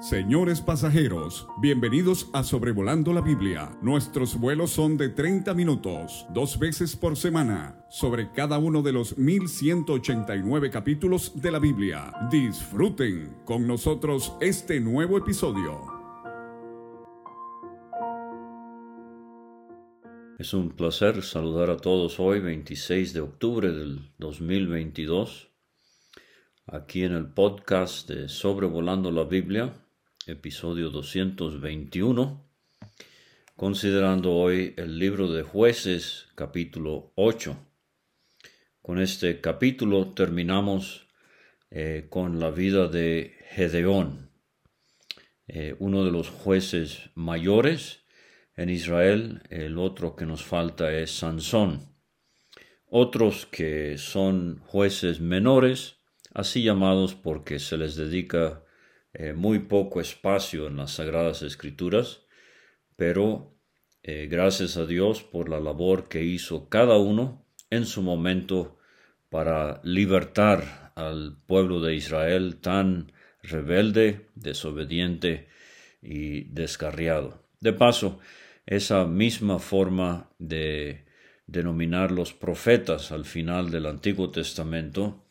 Señores pasajeros, bienvenidos a Sobrevolando la Biblia. Nuestros vuelos son de 30 minutos, dos veces por semana, sobre cada uno de los 1189 capítulos de la Biblia. Disfruten con nosotros este nuevo episodio. Es un placer saludar a todos hoy, 26 de octubre del 2022, aquí en el podcast de Sobrevolando la Biblia episodio 221, considerando hoy el libro de jueces capítulo 8. Con este capítulo terminamos eh, con la vida de Gedeón, eh, uno de los jueces mayores en Israel, el otro que nos falta es Sansón. Otros que son jueces menores, así llamados porque se les dedica eh, muy poco espacio en las Sagradas Escrituras, pero eh, gracias a Dios por la labor que hizo cada uno en su momento para libertar al pueblo de Israel tan rebelde, desobediente y descarriado. De paso, esa misma forma de denominar los profetas al final del Antiguo Testamento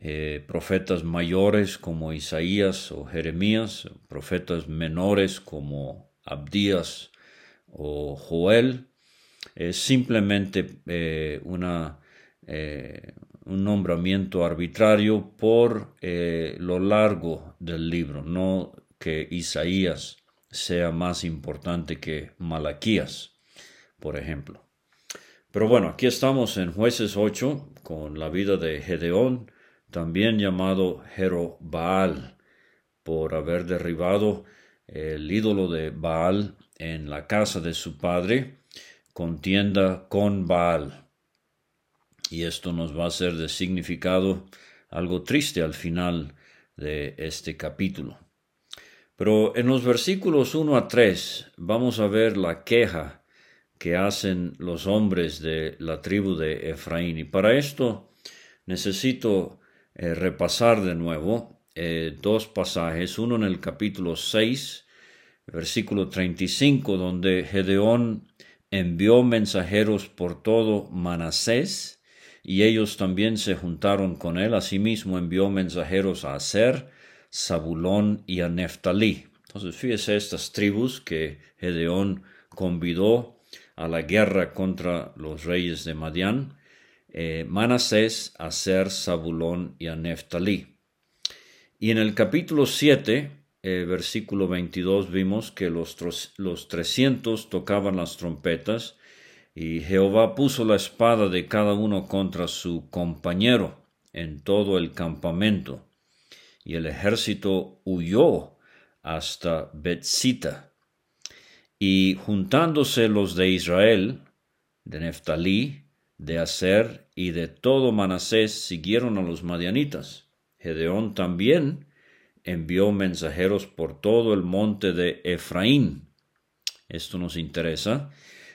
eh, profetas mayores como Isaías o Jeremías, profetas menores como Abdías o Joel, es simplemente eh, una, eh, un nombramiento arbitrario por lo largo del libro, no que Isaías sea más importante que Malaquías, por ejemplo. Pero bueno, aquí estamos en jueces 8 con la vida de Gedeón, también llamado Jerobaal, por haber derribado el ídolo de Baal en la casa de su padre, contienda con Baal. Y esto nos va a ser de significado algo triste al final de este capítulo. Pero en los versículos 1 a 3 vamos a ver la queja que hacen los hombres de la tribu de Efraín. Y para esto necesito eh, repasar de nuevo eh, dos pasajes, uno en el capítulo 6, versículo 35, donde Gedeón envió mensajeros por todo Manasés, y ellos también se juntaron con él. Asimismo envió mensajeros a Aser, Zabulón y a Neftalí. Entonces, fíjese estas tribus que Gedeón convidó a la guerra contra los reyes de Madián eh, Manasés, Aser, Zabulón y a Neftalí. Y en el capítulo 7, eh, versículo 22, vimos que los, los 300 tocaban las trompetas y Jehová puso la espada de cada uno contra su compañero en todo el campamento. Y el ejército huyó hasta Betzita. Y juntándose los de Israel, de Neftalí, de Aser y de todo Manasés siguieron a los madianitas. Gedeón también envió mensajeros por todo el monte de Efraín. Esto nos interesa,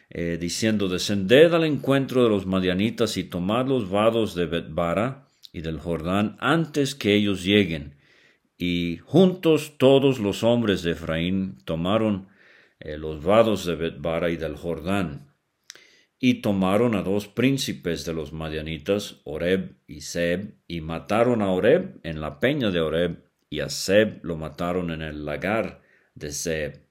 eh, diciendo, descended al encuentro de los madianitas y tomad los vados de Betbara y del Jordán antes que ellos lleguen. Y juntos todos los hombres de Efraín tomaron eh, los vados de Betbara y del Jordán y tomaron a dos príncipes de los madianitas, Oreb y Seb, y mataron a Oreb en la peña de Oreb, y a Seb lo mataron en el lagar de Seb.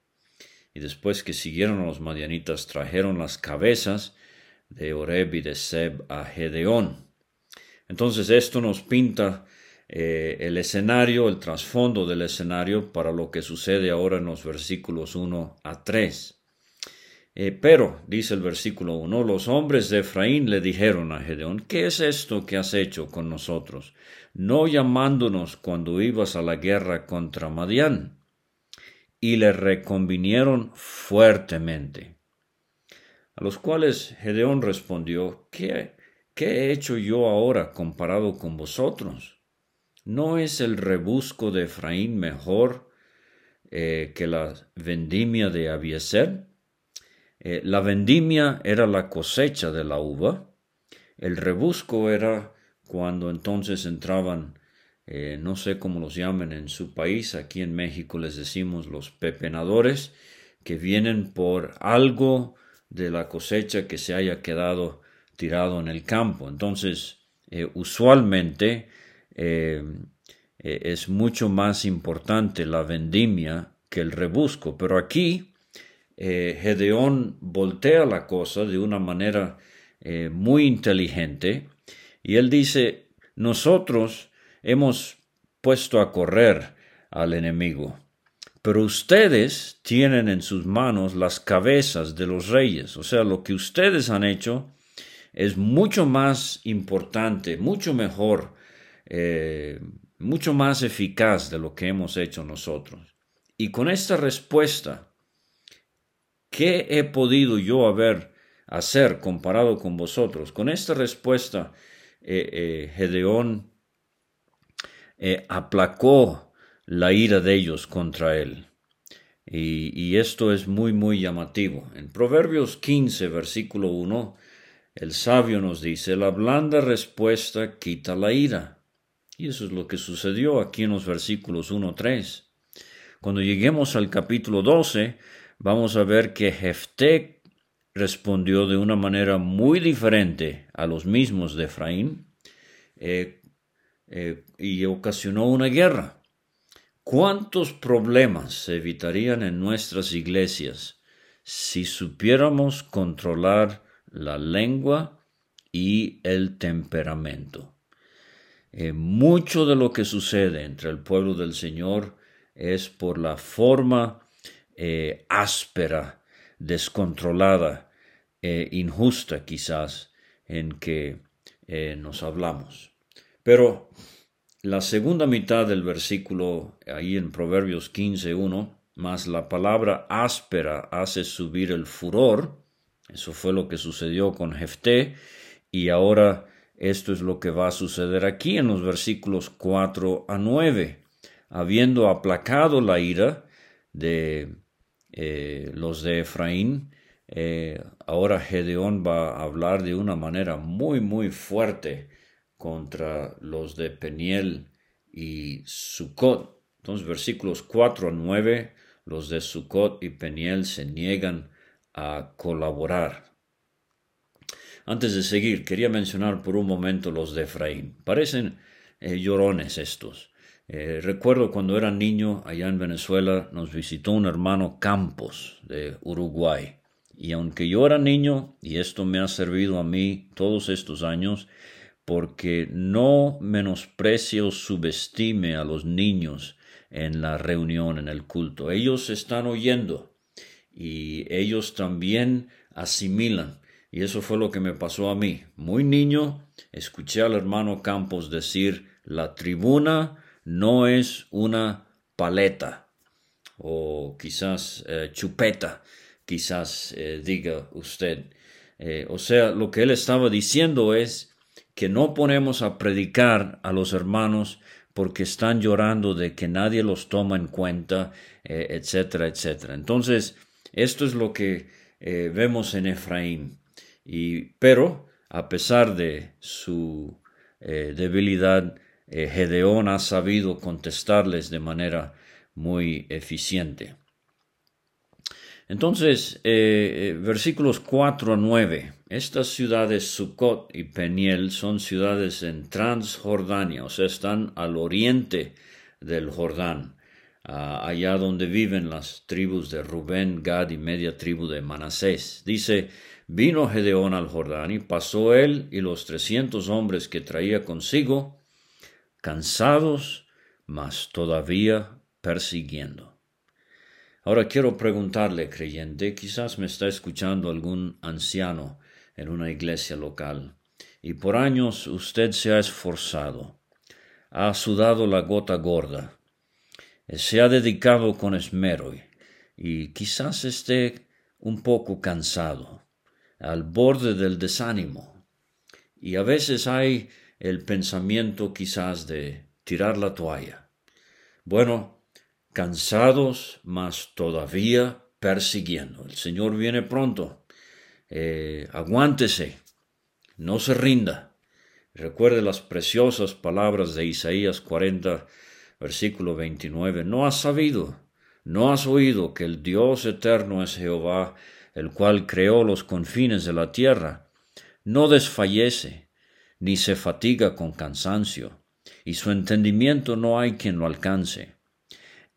Y después que siguieron a los madianitas, trajeron las cabezas de Oreb y de Seb a Gedeón. Entonces esto nos pinta eh, el escenario, el trasfondo del escenario para lo que sucede ahora en los versículos 1 a 3. Eh, pero, dice el versículo 1, los hombres de Efraín le dijeron a Gedeón, ¿qué es esto que has hecho con nosotros? No llamándonos cuando ibas a la guerra contra Madián. Y le reconvinieron fuertemente. A los cuales Gedeón respondió, ¿qué, qué he hecho yo ahora comparado con vosotros? ¿No es el rebusco de Efraín mejor eh, que la vendimia de Abieser? Eh, la vendimia era la cosecha de la uva, el rebusco era cuando entonces entraban eh, no sé cómo los llamen en su país, aquí en México les decimos los pepenadores, que vienen por algo de la cosecha que se haya quedado tirado en el campo. Entonces, eh, usualmente es mucho más importante la vendimia que el rebusco, pero aquí Gedeón voltea la cosa de una manera muy inteligente y él dice, nosotros hemos puesto a correr al enemigo. Pero ustedes tienen en sus manos las cabezas de los reyes. O sea, lo que ustedes han hecho es mucho más importante, mucho mejor, eh, mucho más eficaz de lo que hemos hecho nosotros. Y con esta respuesta, ¿qué he podido yo haber hacer comparado con vosotros? Con esta respuesta, eh, eh, Gedeón eh, aplacó la ira de ellos contra él. Y, esto es muy, muy llamativo. En Proverbios 15, versículo 1, el sabio nos dice, la blanda respuesta quita la ira. Y eso es lo que sucedió aquí en los versículos 1, 3. Cuando lleguemos al capítulo 12, vamos a ver que Jefté respondió de una manera muy diferente a los mismos de Efraín. Eh, eh, y ocasionó una guerra. ¿Cuántos problemas se evitarían en nuestras iglesias si supiéramos controlar la lengua y el temperamento? Eh, mucho de lo que sucede entre el pueblo del Señor es por la forma eh, áspera, descontrolada, injusta quizás en que nos hablamos. Pero la segunda mitad del versículo, ahí en Proverbios 15.1, más la palabra áspera hace subir el furor, eso fue lo que sucedió con Jefté, y ahora esto es lo que va a suceder aquí en los versículos 4 a 9. Habiendo aplacado la ira de eh, los de Efraín, eh, ahora Gedeón va a hablar de una manera muy, muy fuerte contra los de Peniel y Sucot. Entonces, versículos 4 a 9, los de Sucot y Peniel se niegan a colaborar. Antes de seguir, quería mencionar por un momento los de Efraín. Parecen eh, llorones estos. Eh, recuerdo cuando era niño, allá en Venezuela, nos visitó un hermano Campos de Uruguay. Y aunque yo era niño, y esto me ha servido a mí todos estos años, porque no menosprecie o subestime a los niños en la reunión, en el culto. Ellos están oyendo y ellos también asimilan. Y eso fue lo que me pasó a mí. Muy niño, escuché al hermano Campos decir, la tribuna no es una paleta o quizás eh, chupeta, quizás eh, diga usted. Eh, o sea, lo que él estaba diciendo es, que no ponemos a predicar a los hermanos porque están llorando de que nadie los toma en cuenta, etcétera, etcétera. Entonces, esto es lo que vemos en Efraín. Y, pero, a pesar de su eh, Gedeón ha sabido contestarles de manera muy eficiente. Entonces, eh, eh, versículos 4 a 9. Estas ciudades, Sucot y Peniel, son ciudades en Transjordania, o sea, están al oriente del Jordán, allá donde viven las tribus de Rubén, Gad y media tribu de Manasés. Dice, vino Gedeón al Jordán y pasó él y los trescientos hombres que traía consigo, cansados, mas todavía persiguiendo. Ahora quiero preguntarle, creyente, quizás me está escuchando algún anciano en una iglesia local, y por años usted se ha esforzado, ha sudado la gota gorda, eh, se ha dedicado con esmero y quizás esté un poco cansado, al borde del desánimo, y a veces hay el pensamiento quizás de tirar la toalla. Bueno, cansados, mas todavía persiguiendo. El Señor viene pronto. Eh, aguántese, no se rinda. Recuerde las preciosas palabras de Isaías 40, versículo 29. No has sabido, no has oído que el Dios eterno es Jehová, el cual creó los confines de la tierra. No desfallece, ni se fatiga con cansancio, y su entendimiento no hay quien lo alcance.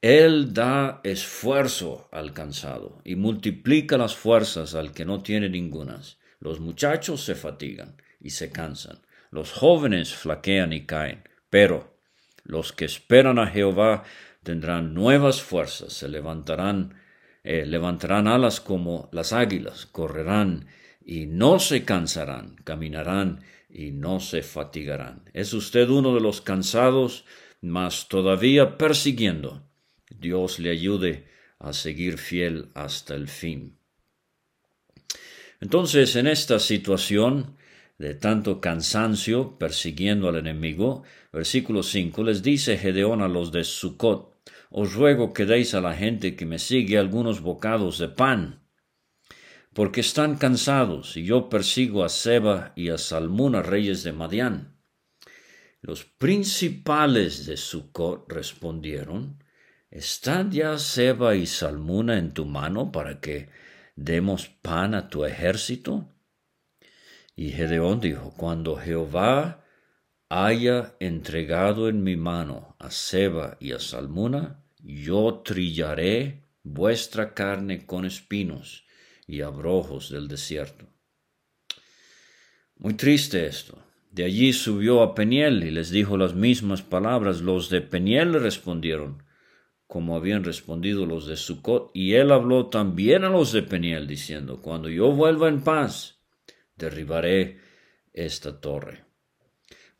Él da esfuerzo al cansado y multiplica las fuerzas al que no tiene ningunas. Los muchachos se fatigan y se cansan, los jóvenes flaquean y caen, pero los que esperan a Jehová tendrán nuevas fuerzas, se levantarán, eh, levantarán alas como las águilas, correrán y no se cansarán, caminarán y no se fatigarán. ¿Es usted uno de los cansados, mas todavía persiguiendo? Dios le ayude a seguir fiel hasta el fin. Entonces, en esta situación de tanto cansancio persiguiendo al enemigo, versículo 5 les dice Gedeón a los de Sucot, os ruego que deis a la gente que me sigue algunos bocados de pan, porque están cansados, y yo persigo a Seba y a Salmuna, reyes de Madián. Los principales de Sucot respondieron, ¿Están ya Seba y Salmuna en tu mano para que demos pan a tu ejército? Y Gedeón dijo, cuando Jehová haya entregado en mi mano a Seba y a Salmuna, yo trillaré vuestra carne con espinos y abrojos del desierto. Muy triste esto. De allí subió a Peniel y les dijo las mismas palabras. Los de Peniel le respondieron, como habían respondido los de Sucot, y él habló también a los de Peniel, diciendo, Cuando yo vuelva en paz, derribaré esta torre.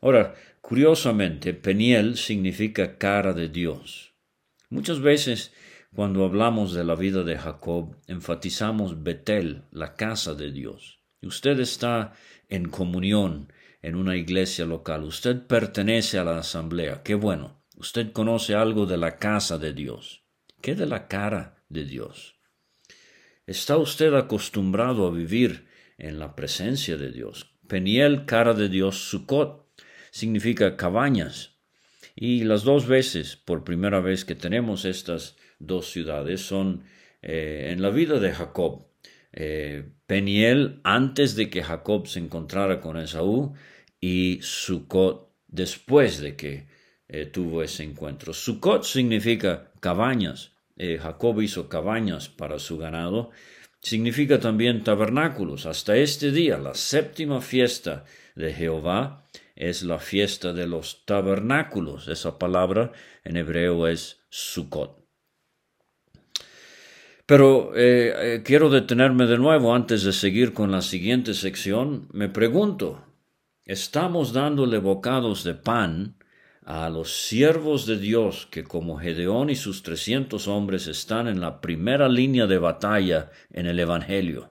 Ahora, curiosamente, Peniel significa cara de Dios. Muchas veces, cuando hablamos de la vida de Jacob, enfatizamos Betel, la casa de Dios. Usted está en comunión en una iglesia local, usted pertenece a la asamblea, qué bueno. Usted conoce algo de la casa de Dios. ¿Qué de la cara de Dios? ¿Está usted acostumbrado a vivir en la presencia de Dios? Peniel, cara de Dios, Sukkot, significa cabañas. Y las dos veces, por primera vez que tenemos estas dos ciudades, son eh, en la vida de Jacob. Eh, Peniel antes de que Jacob se encontrara con Esaú y Sukkot después de que eh, tuvo ese encuentro. Sukkot significa cabañas. Jacob hizo cabañas para su ganado. Significa también tabernáculos. Hasta este día, la séptima fiesta de Jehová es la fiesta de los tabernáculos. Esa palabra en hebreo es Sukkot. Pero eh, quiero detenerme de nuevo antes de seguir con la siguiente sección. Me pregunto, ¿estamos dándole bocados de pan a los siervos de Dios que como Gedeón y sus trescientos hombres están en la primera línea de batalla en el Evangelio.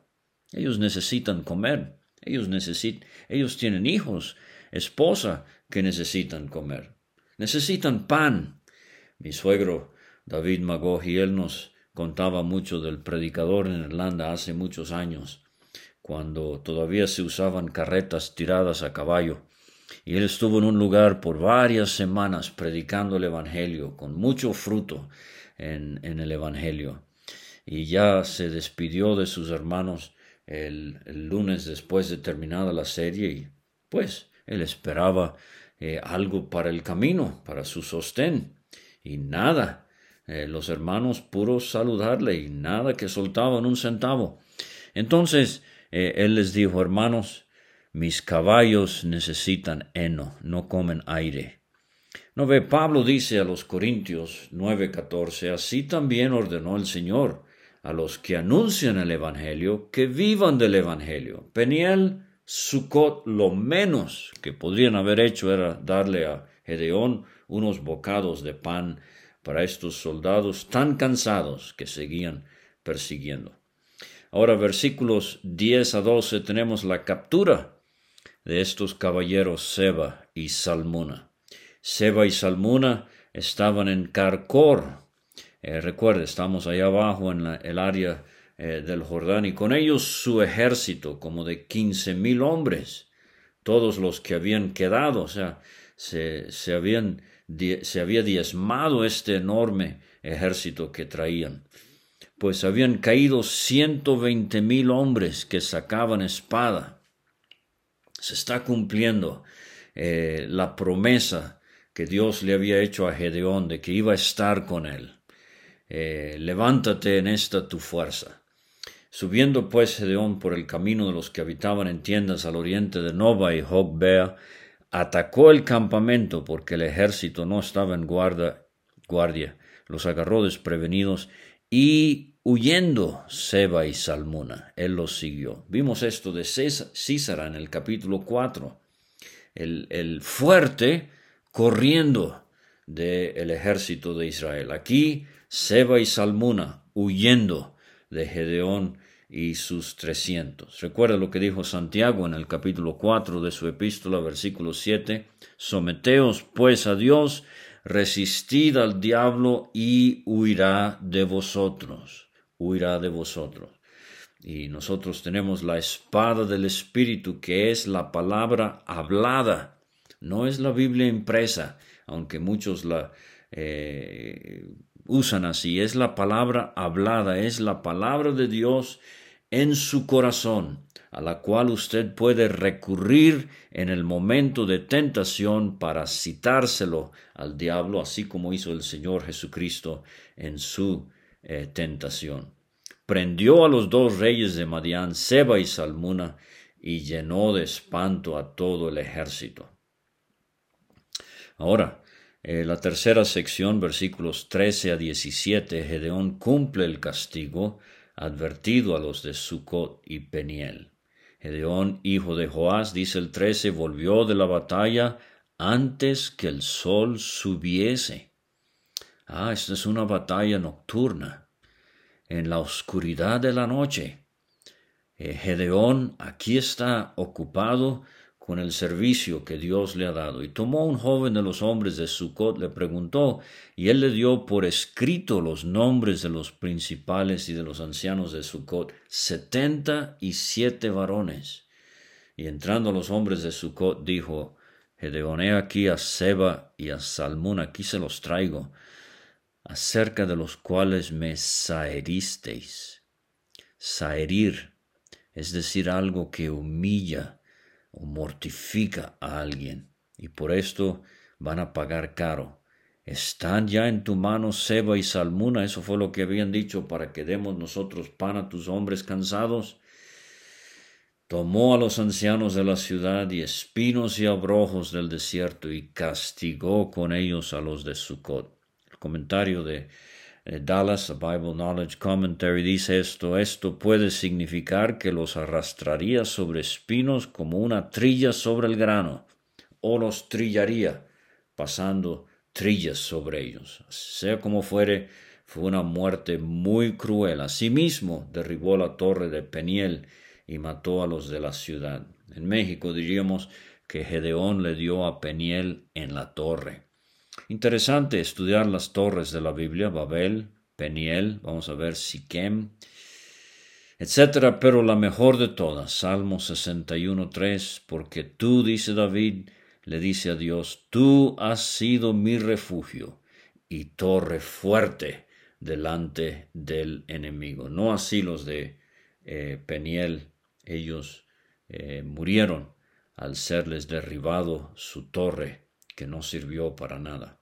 Ellos necesitan comer, ellos, necesitan, ellos tienen hijos, esposa que necesitan comer, necesitan pan. Mi suegro David y él nos contaba mucho del predicador en Irlanda hace muchos años, cuando todavía se usaban carretas tiradas a caballo y él estuvo en un lugar por varias semanas predicando el Evangelio, con mucho fruto en, el Evangelio. Y ya se despidió de sus hermanos el, lunes después de terminada la serie y pues él esperaba eh, algo para el camino, para su sostén. Y nada, eh, los hermanos puros saludarle y nada que soltaban un centavo. Entonces eh, él les dijo, hermanos, mis caballos necesitan heno, no comen aire. No ve, Pablo dice a los Corintios 9:14, así también ordenó el Señor a los que anuncian el Evangelio que vivan del Evangelio. Peniel, Sucot, lo menos que podrían haber hecho era darle a Gedeón unos bocados de pan para estos soldados tan cansados que seguían persiguiendo. Ahora versículos 10 a 12 tenemos la captura de estos caballeros Seba y Salmuna. Seba y Salmuna estaban en Carcor. Eh, recuerde, estamos allá abajo en el área eh, del Jordán y con ellos su ejército, como de quince mil hombres. todos los que habían quedado, o sea, se, se, habían, se había diezmado este enorme ejército que traían. Pues habían caído ciento veinte mil hombres que sacaban espada. Se está cumpliendo eh, la promesa que Dios le había hecho a Gedeón de que iba a estar con él. Eh, levántate en esta tu fuerza. Subiendo pues Gedeón por el camino de los que habitaban en tiendas al oriente de Nova y Jogbea, atacó el campamento porque el ejército no estaba en guardia, los agarró desprevenidos y huyendo Seba y Salmuna, él los siguió. Vimos esto de Císara en el capítulo 4, el, el fuerte corriendo del ejército de Israel. Aquí Seba y Salmuna huyendo de Gedeón y sus trescientos. Recuerda lo que dijo Santiago en el capítulo 4 de su epístola, versículo 7. Someteos pues a Dios, resistid al diablo y huirá de vosotros. Huirá de vosotros. Y nosotros tenemos la espada del Espíritu, que es la palabra hablada. No es la Biblia impresa, aunque muchos la eh, usan así. Es la palabra hablada, es la palabra de Dios en su corazón, a la cual usted puede recurrir en el momento de tentación para citárselo al diablo, así como hizo el Señor Jesucristo en su eh, tentación. Prendió a los dos reyes de Madián, Seba y Salmuna, y llenó de espanto a todo el ejército. Ahora, eh, la tercera sección, versículos 13 a 17, Gedeón cumple el castigo advertido a los de Sucot y Peniel. Gedeón, hijo de Joás, dice el 13, volvió de la batalla antes que el sol subiese. Ah, esta es una batalla nocturna, en la oscuridad de la noche. Eh, Gedeón aquí está ocupado con el servicio que Dios le ha dado. Y tomó un joven de los hombres de Sucot, le preguntó, y él le dio por escrito los nombres de los principales y de los ancianos de Sucot, setenta y siete varones. Y entrando los hombres de Sucot, dijo, Gedeoné aquí a Seba y a Salmón, aquí se los traigo, acerca de los cuales me saeristeis. Saerir, es decir, algo que humilla, o mortifica a alguien, y por esto van a pagar caro. Están ya en tu mano Seba y Salmuna, eso fue lo que habían dicho para que demos nosotros pan a tus hombres cansados. Tomó a los ancianos de la ciudad y espinos y abrojos del desierto y castigó con ellos a los de Sucot. El comentario de Dallas, a Bible Knowledge Commentary, dice esto, esto puede significar que los arrastraría sobre espinos como una trilla sobre el grano, o los trillaría, pasando trillas sobre ellos. Sea como fuere, fue una muerte muy cruel. Asimismo, derribó la torre de Peniel y mató a los de la ciudad. En México diríamos que Gedeón le dio a Peniel en la torre. Interesante estudiar las torres de la Biblia, Babel, Peniel, vamos a ver Siquem, etcétera, pero la mejor de todas, Salmo 61.3, porque tú, dice David, le dice a Dios, tú has sido mi refugio y torre fuerte delante del enemigo. No así los de eh, Peniel, ellos eh, murieron al serles derribado su torre que no sirvió para nada.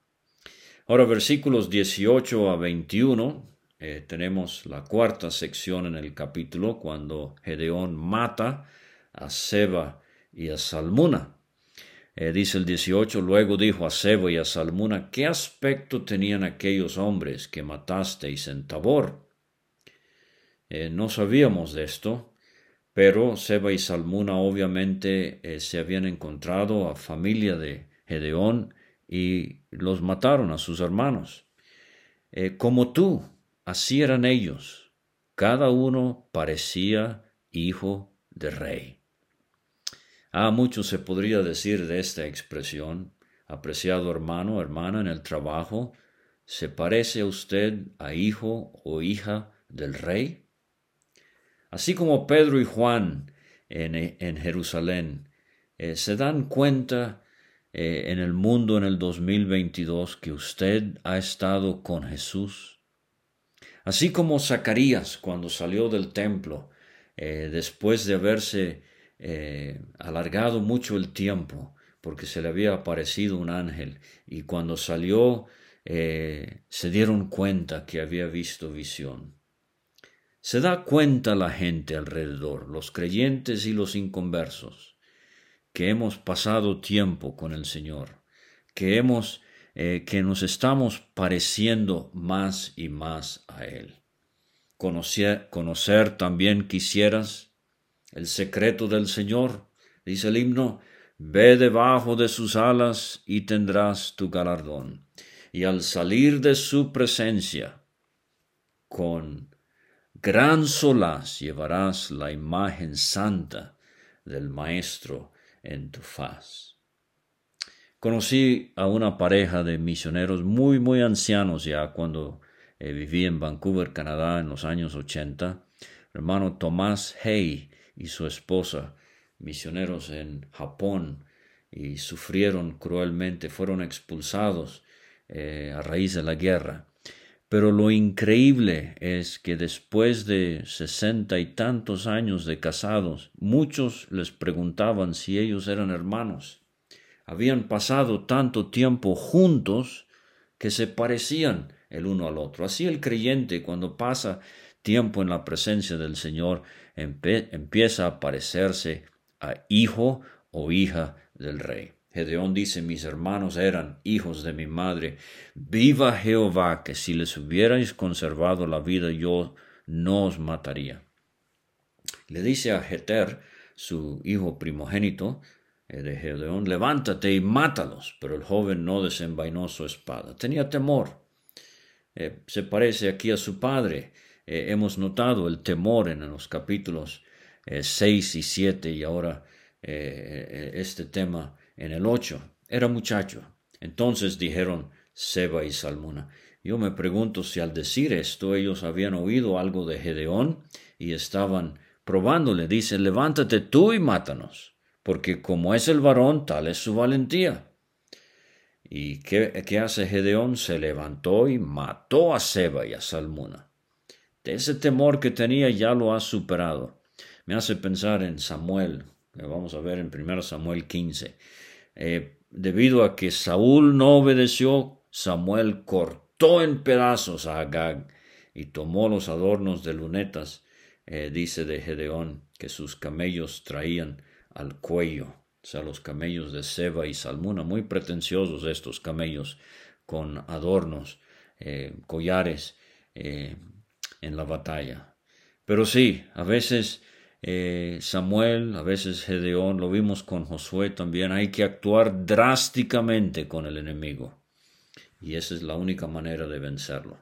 Ahora, versículos 18 a 21, eh, tenemos la cuarta sección en el capítulo, cuando Gedeón mata a Seba y a Salmuna. Eh, dice el 18, luego dijo a Seba y a Salmuna, ¿qué aspecto tenían aquellos hombres que matasteis en Tabor? Eh, no sabíamos de esto, pero Seba y Salmuna obviamente se habían encontrado a familia de Y los mataron a sus hermanos. Eh, como tú, así eran ellos. Cada uno parecía hijo de rey. Ah, mucho se podría decir de esta expresión. Apreciado hermano, hermana en el trabajo, ¿se parece usted a hijo o hija del rey? Así como Pedro y Juan en, en Jerusalén eh, se dan cuenta eh, en el mundo en el 2022 que usted ha estado con Jesús. Así como Zacarías cuando salió del templo, eh, después de haberse alargado mucho el tiempo, porque se le había aparecido un ángel, y cuando salió se dieron cuenta que había visto visión. Se da cuenta la gente alrededor, los creyentes y los inconversos, que hemos pasado tiempo con el Señor, que hemos eh, que nos estamos pareciendo más y más a Él. Conocer, conocer también quisieras el secreto del Señor, dice el himno, ve debajo de sus alas y tendrás tu galardón. Y al salir de su presencia, con gran solaz llevarás la imagen santa del Maestro en tu faz. Conocí a una pareja de misioneros muy, muy ancianos ya cuando eh, viví en Vancouver, Canadá, en los años 80. hermano Tomás Hay y su esposa, misioneros en Japón, y sufrieron cruelmente, fueron expulsados eh, a raíz de la guerra. Pero lo increíble es que después de sesenta y tantos años de casados, muchos les preguntaban si ellos eran hermanos. Habían pasado tanto tiempo juntos que se parecían el uno al otro. Así el creyente cuando pasa tiempo en la presencia del Señor empieza a parecerse a hijo o hija del Rey. Gedeón dice, mis hermanos eran hijos de mi madre. Viva Jehová, que si les hubierais conservado la vida, yo no os mataría. Le dice a Jeter, su hijo primogénito eh, de Gedeón, levántate y mátalos. Pero el joven no desenvainó su espada. Tenía temor. Eh, se parece aquí a su padre. Eh, hemos notado el temor en los capítulos 6 y 7 y ahora este tema en el ocho. Era muchacho. Entonces dijeron Seba y Salmuna. Yo me pregunto si al decir esto ellos habían oído algo de Gedeón y estaban probándole. Dice, levántate tú y mátanos, porque como es el varón, tal es su valentía. ¿Y qué, qué hace Gedeón? Se levantó y mató a Seba y a Salmuna. De ese temor que tenía ya lo ha superado. Me hace pensar en Samuel, que vamos a ver en 1 Samuel 15. Eh, debido a que Saúl no obedeció, Samuel cortó en pedazos a Agag y tomó los adornos de lunetas, eh, dice de Gedeón, que sus camellos traían al cuello, o sea, los camellos de Seba y Salmuna, muy pretenciosos estos camellos, con adornos, eh, collares en la batalla. Pero sí, a veces eh, Samuel, a veces Gedeón, lo vimos con Josué también, hay que actuar drásticamente con el enemigo. Y esa es la única manera de vencerlo.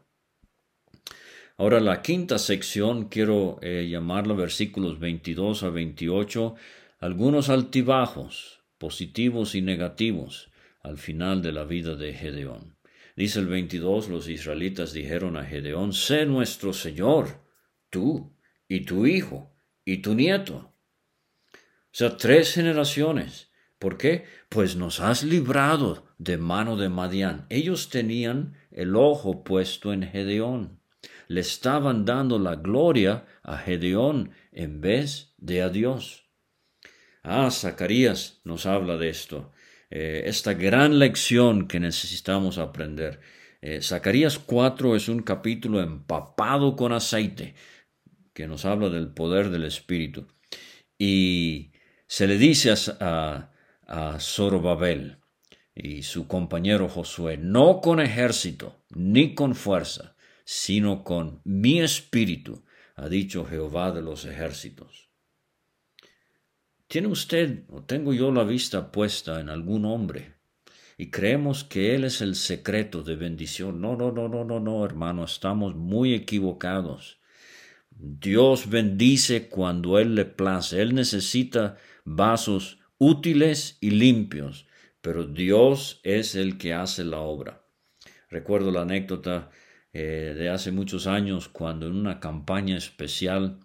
Ahora la quinta sección quiero eh, llamarla versículos 22 a 28, algunos altibajos, positivos y negativos, al final de la vida de Gedeón. Dice el 22, los israelitas dijeron a Gedeón, sé nuestro Señor, tú y tu hijo y tu nieto. O sea, tres generaciones. ¿Por qué? Pues nos has librado de mano de Madián. Ellos tenían el ojo puesto en Gedeón. Le estaban dando la gloria a Gedeón en vez de a Dios. Ah, Zacarías nos habla de esto. Eh, esta gran lección que necesitamos aprender. Eh, Zacarías 4 es un capítulo empapado con aceite que nos habla del poder del Espíritu. Y se le dice a, a, Zorobabel y su compañero Josué, no con ejército ni con fuerza, sino con mi espíritu, ha dicho Jehová de los ejércitos. ¿Tiene usted o tengo yo la vista puesta en algún hombre y creemos que Él es el secreto de bendición? No, no, no, no, no, no, hermano, estamos muy equivocados. Dios bendice cuando Él le place. Él necesita vasos útiles y limpios, pero Dios es el que hace la obra. Recuerdo la anécdota eh, de hace muchos años cuando en una campaña especial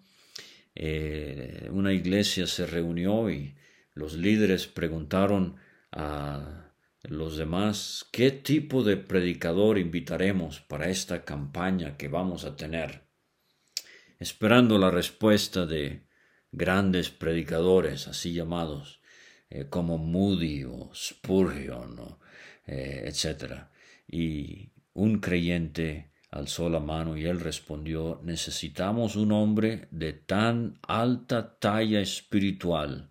eh, una iglesia se reunió y los líderes preguntaron a los demás qué tipo de predicador invitaremos para esta campaña que vamos a tener, esperando la respuesta de grandes predicadores, así llamados, eh, como Moody o Spurgeon, eh, etc. Y un creyente alzó la mano y él respondió, necesitamos un hombre de tan alta talla espiritual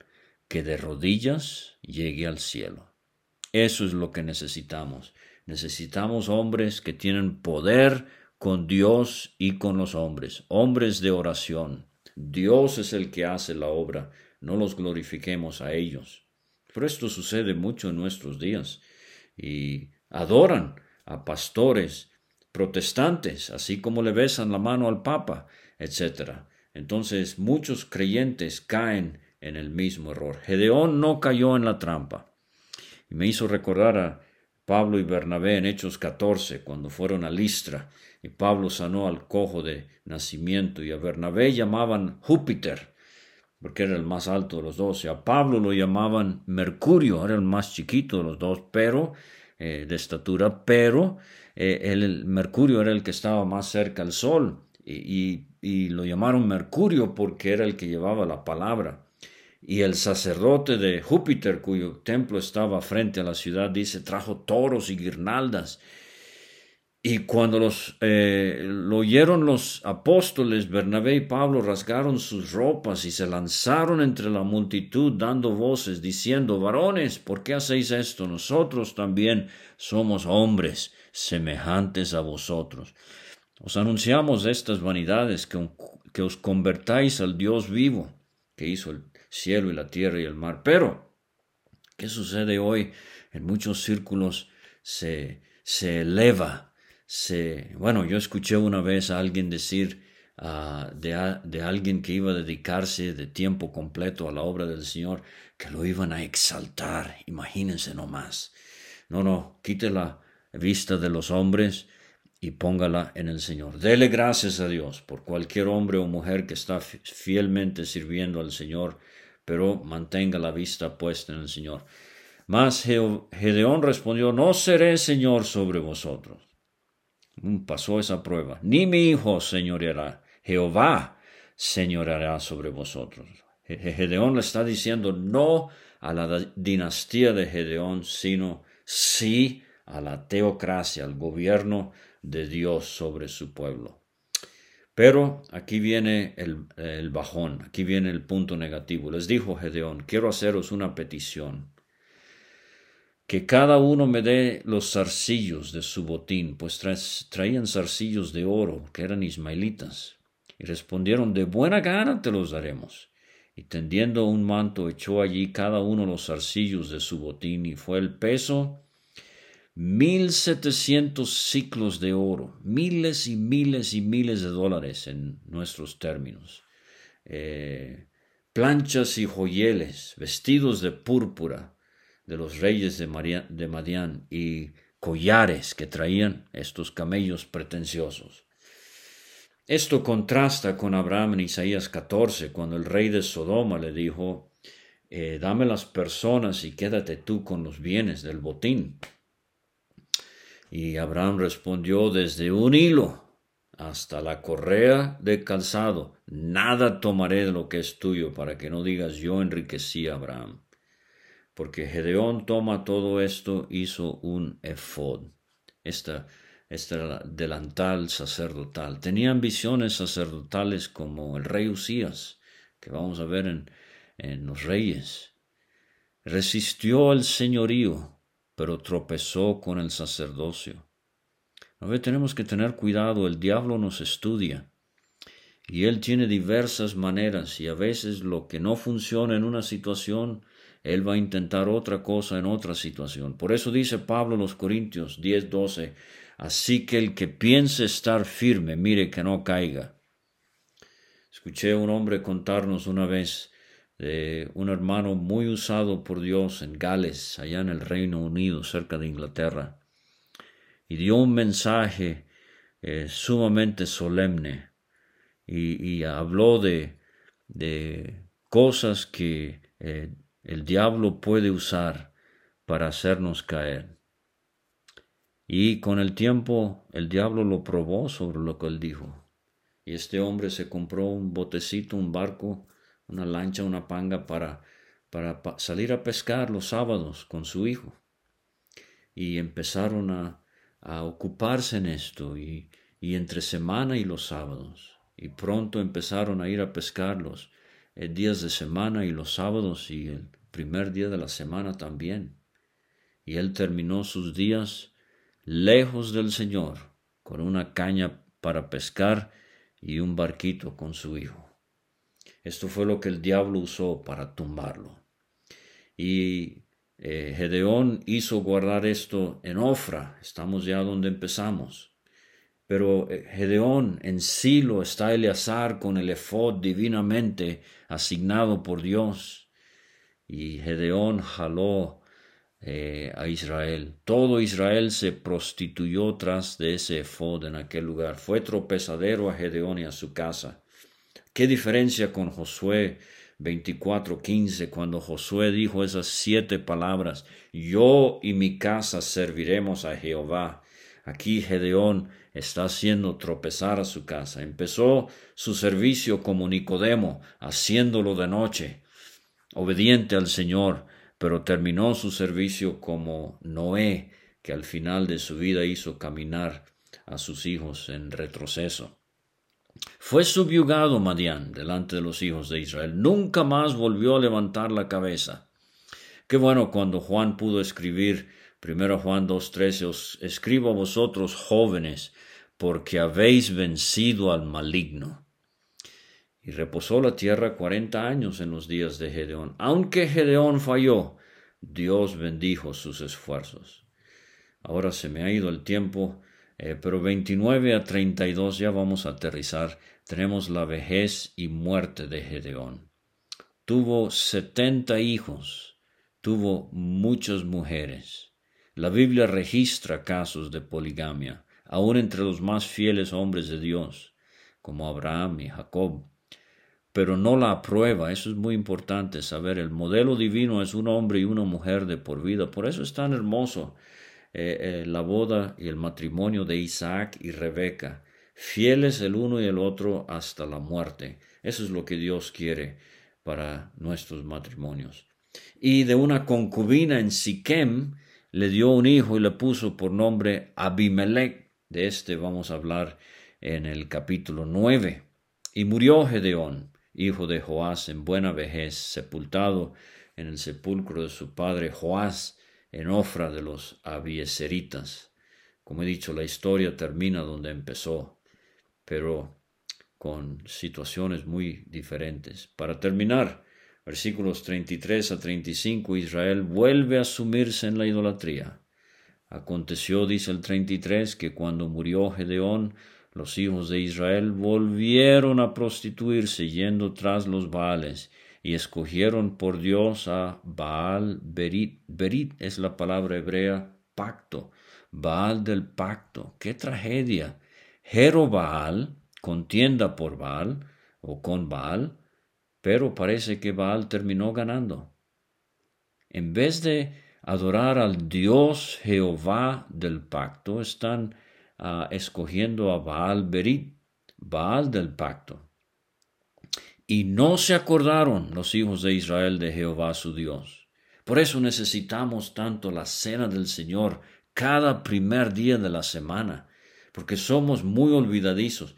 que de rodillas llegue al cielo. Eso es lo que necesitamos. Necesitamos hombres que tienen poder con Dios y con los hombres, hombres de oración. Dios es el que hace la obra, no los glorifiquemos a ellos. Pero esto sucede mucho en nuestros días y adoran a pastores protestantes, así como le besan la mano al Papa, etc. Entonces muchos creyentes caen en el mismo error. Gedeón no cayó en la trampa. Y me hizo recordar a Pablo y Bernabé en Hechos 14, cuando fueron a Listra, y Pablo sanó al cojo de nacimiento, y a Bernabé llamaban Júpiter, porque era el más alto de los dos, y a Pablo lo llamaban Mercurio, era el más chiquito de los dos, pero eh, de estatura, pero eh, el, Mercurio era el que estaba más cerca al sol, y, y lo llamaron Mercurio porque era el que llevaba la palabra. Y el sacerdote de Júpiter, cuyo templo estaba frente a la ciudad, dice, trajo toros y guirnaldas. Y cuando los, eh, lo oyeron los apóstoles, Bernabé y Pablo rasgaron sus ropas y se lanzaron entre la multitud dando voces, diciendo, varones, ¿por qué hacéis esto? Nosotros también somos hombres semejantes a vosotros. Os anunciamos estas vanidades, que, que os convertáis al Dios vivo, que hizo el cielo y la tierra y el mar. Pero, ¿qué sucede hoy? En muchos círculos se, se eleva, se... Bueno, yo escuché una vez a alguien decir ah, de, alguien que iba a dedicarse de tiempo completo a la obra del Señor, que lo iban a exaltar, imagínense nomás. No, no, quite la vista de los hombres y póngala en el Señor. Dele gracias a Dios por cualquier hombre o mujer que está fielmente sirviendo al Señor pero mantenga la vista puesta en el Señor. Mas Gedeón respondió, no seré Señor sobre vosotros. Mm, pasó esa prueba. Ni mi hijo señoreará. Jehová señoreará sobre vosotros. Gedeón le está diciendo no a la dinastía de Gedeón, sino sí a la teocracia, al gobierno de Dios sobre su pueblo. Pero aquí viene el, bajón, aquí viene el punto negativo. Les dijo Gedeón, quiero haceros una petición, que cada uno me dé los zarcillos de su botín, pues traían zarcillos de oro, que eran ismaelitas. Y respondieron, de buena gana te los daremos. Y tendiendo un manto echó allí cada uno los zarcillos de su botín, y fue el peso mil setecientos ciclos de oro, miles y miles y miles de dólares en nuestros términos, eh, planchas y joyeles, vestidos de púrpura de los reyes de, Madián y collares que traían estos camellos pretenciosos. Esto contrasta con Abraham en Isaías 14, cuando el rey de Sodoma le dijo, eh, dame las personas y quédate tú con los bienes del botín. Y Abraham respondió desde un hilo hasta la correa de calzado, nada tomaré de lo que es tuyo para que no digas yo enriquecí a Abraham. Porque Gedeón toma todo esto, hizo un efod, esta, esta delantal sacerdotal. Tenía ambiciones sacerdotales como el rey Usías, que vamos a ver en, en los reyes. Resistió al señorío, pero tropezó con el sacerdocio. A ver, tenemos que tener cuidado, el diablo nos estudia y él tiene diversas maneras y a veces lo que no funciona en una situación, él va a intentar otra cosa en otra situación. Por eso dice Pablo a los Corintios 10, 12, así que el que piense estar firme, mire que no caiga. Escuché a un hombre contarnos una vez de un hermano muy usado por Dios en Gales, allá en el Reino Unido, cerca de Inglaterra, y dio un mensaje eh, sumamente solemne y, habló de, de cosas que eh, el diablo puede usar para hacernos caer. Y con el tiempo el diablo lo probó sobre lo que él dijo. Y este hombre se compró un botecito, un barco, una lancha, una panga para, para salir a pescar los sábados con su hijo. Y empezaron a, a ocuparse en esto y, y, entre semana y los sábados. Y pronto empezaron a ir a pescar los eh, días de semana y los sábados y el primer día de la semana también. Y él terminó sus días lejos del Señor, con una caña para pescar y un barquito con su hijo. Esto fue lo que el diablo usó para tumbarlo. Y eh, Gedeón hizo guardar esto en Ofra, estamos ya donde empezamos. Pero eh, Gedeón en Silo está Eleazar con el efod divinamente asignado por Dios. Y Gedeón jaló eh, a Israel. Todo Israel se prostituyó tras de ese efod en aquel lugar. Fue tropezadero a Gedeón y a su casa. ¿Qué diferencia con Josué 24:15 cuando Josué dijo esas siete palabras? Yo y mi casa serviremos a Jehová. Aquí Gedeón está haciendo tropezar a su casa. Empezó su servicio como Nicodemo, haciéndolo de noche, obediente al Señor pero terminó su servicio como Noé, que al final de su vida hizo caminar a sus hijos en retroceso. Fue subyugado Madián delante de los hijos de Israel. Nunca más volvió a levantar la cabeza. Qué bueno cuando Juan pudo escribir, primero Juan 2.13, os escribo a vosotros jóvenes, porque habéis vencido al maligno. Y reposó la tierra cuarenta años en los días de Gedeón. Aunque Gedeón falló, Dios bendijo sus esfuerzos. Ahora se me ha ido el tiempo, eh, pero 29 a 32 ya vamos a aterrizar. Tenemos la vejez y muerte de Gedeón. Tuvo setenta hijos, tuvo muchas mujeres. La Biblia registra casos de poligamia, aun entre los más fieles hombres de Dios, como Abraham y Jacob pero no la aprueba. Eso es muy importante saber. El modelo divino es un hombre y una mujer de por vida. Por eso es tan hermoso eh, eh, la boda y el matrimonio de Isaac y Rebeca. Fieles el uno y el otro hasta la muerte. Eso es lo que Dios quiere para nuestros matrimonios. Y de una concubina en Siquem le dio un hijo y le puso por nombre Abimelech. De este vamos a hablar en el capítulo 9. Y murió Gedeón hijo de Joás, en buena vejez, sepultado en el sepulcro de su padre Joás, en Ofra de los Abieseritas. Como he dicho, la historia termina donde empezó, pero con situaciones muy diferentes. Para terminar, versículos 33 a 35, Israel vuelve a sumirse en la idolatría. Aconteció, dice el 33, que cuando murió Gedeón, los hijos de Israel volvieron a prostituirse yendo tras los Baales y escogieron por Dios a Baal Berit. Berit es la palabra hebrea pacto. Baal del pacto. ¡Qué tragedia! Jerobaal, contienda por Baal o con Baal, pero parece que Baal terminó ganando. En vez de adorar al Dios Jehová del pacto, están escogiendo a Baal Berit, Baal del pacto. Y no se acordaron los hijos de Israel de Jehová su Dios. Por eso necesitamos tanto la cena del Señor cada primer día de la semana, porque somos muy olvidadizos.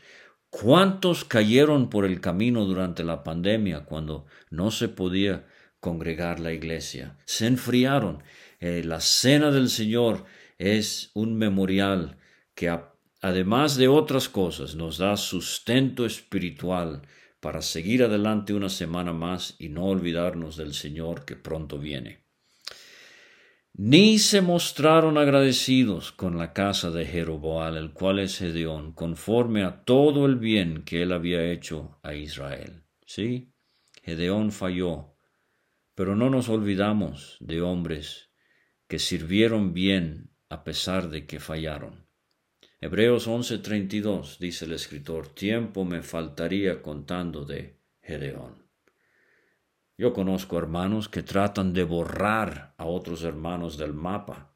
¿Cuántos cayeron por el camino durante la pandemia cuando no se podía congregar la iglesia? Se enfriaron. Eh, la cena del Señor es un memorial que además de otras cosas nos da sustento espiritual para seguir adelante una semana más y no olvidarnos del Señor que pronto viene. Ni se mostraron agradecidos con la casa de Jeroboal, el cual es Gedeón, conforme a todo el bien que él había hecho a Israel. Sí, Gedeón falló, pero no nos olvidamos de hombres que sirvieron bien a pesar de que fallaron. Hebreos 11:32 dice el escritor, tiempo me faltaría contando de Gedeón. Yo conozco hermanos que tratan de borrar a otros hermanos del mapa.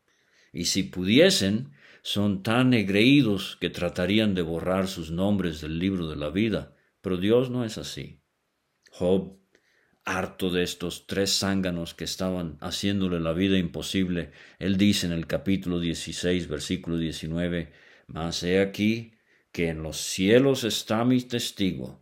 Y si pudiesen, son tan egreídos que tratarían de borrar sus nombres del libro de la vida. Pero Dios no es así. Job, harto de estos tres zánganos que estaban haciéndole la vida imposible, él dice en el capítulo 16, versículo 19, Mas he aquí que en los cielos está mi testigo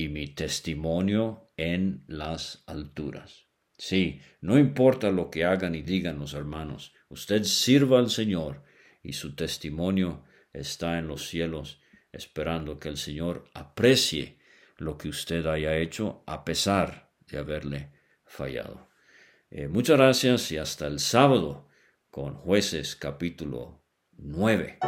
y mi testimonio en las alturas. Sí, no importa lo que hagan y digan los hermanos, usted sirva al Señor y su testimonio está en los cielos, esperando que el Señor aprecie lo que usted haya hecho a pesar de haberle fallado. Eh, muchas gracias y hasta el sábado con jueces capítulo 9.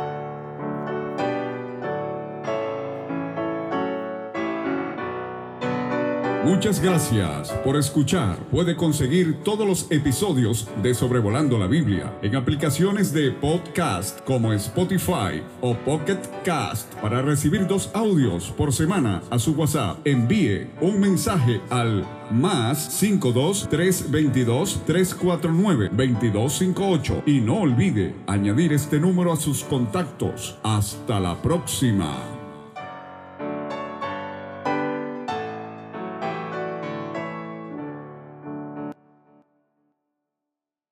Muchas gracias por escuchar. Puede conseguir todos los episodios de Sobrevolando la Biblia en aplicaciones de podcast como Spotify o Pocket Cast para recibir dos audios por semana a su WhatsApp. Envíe un mensaje al más 52 322 349 2258 y no olvide añadir este número a sus contactos. Hasta la próxima.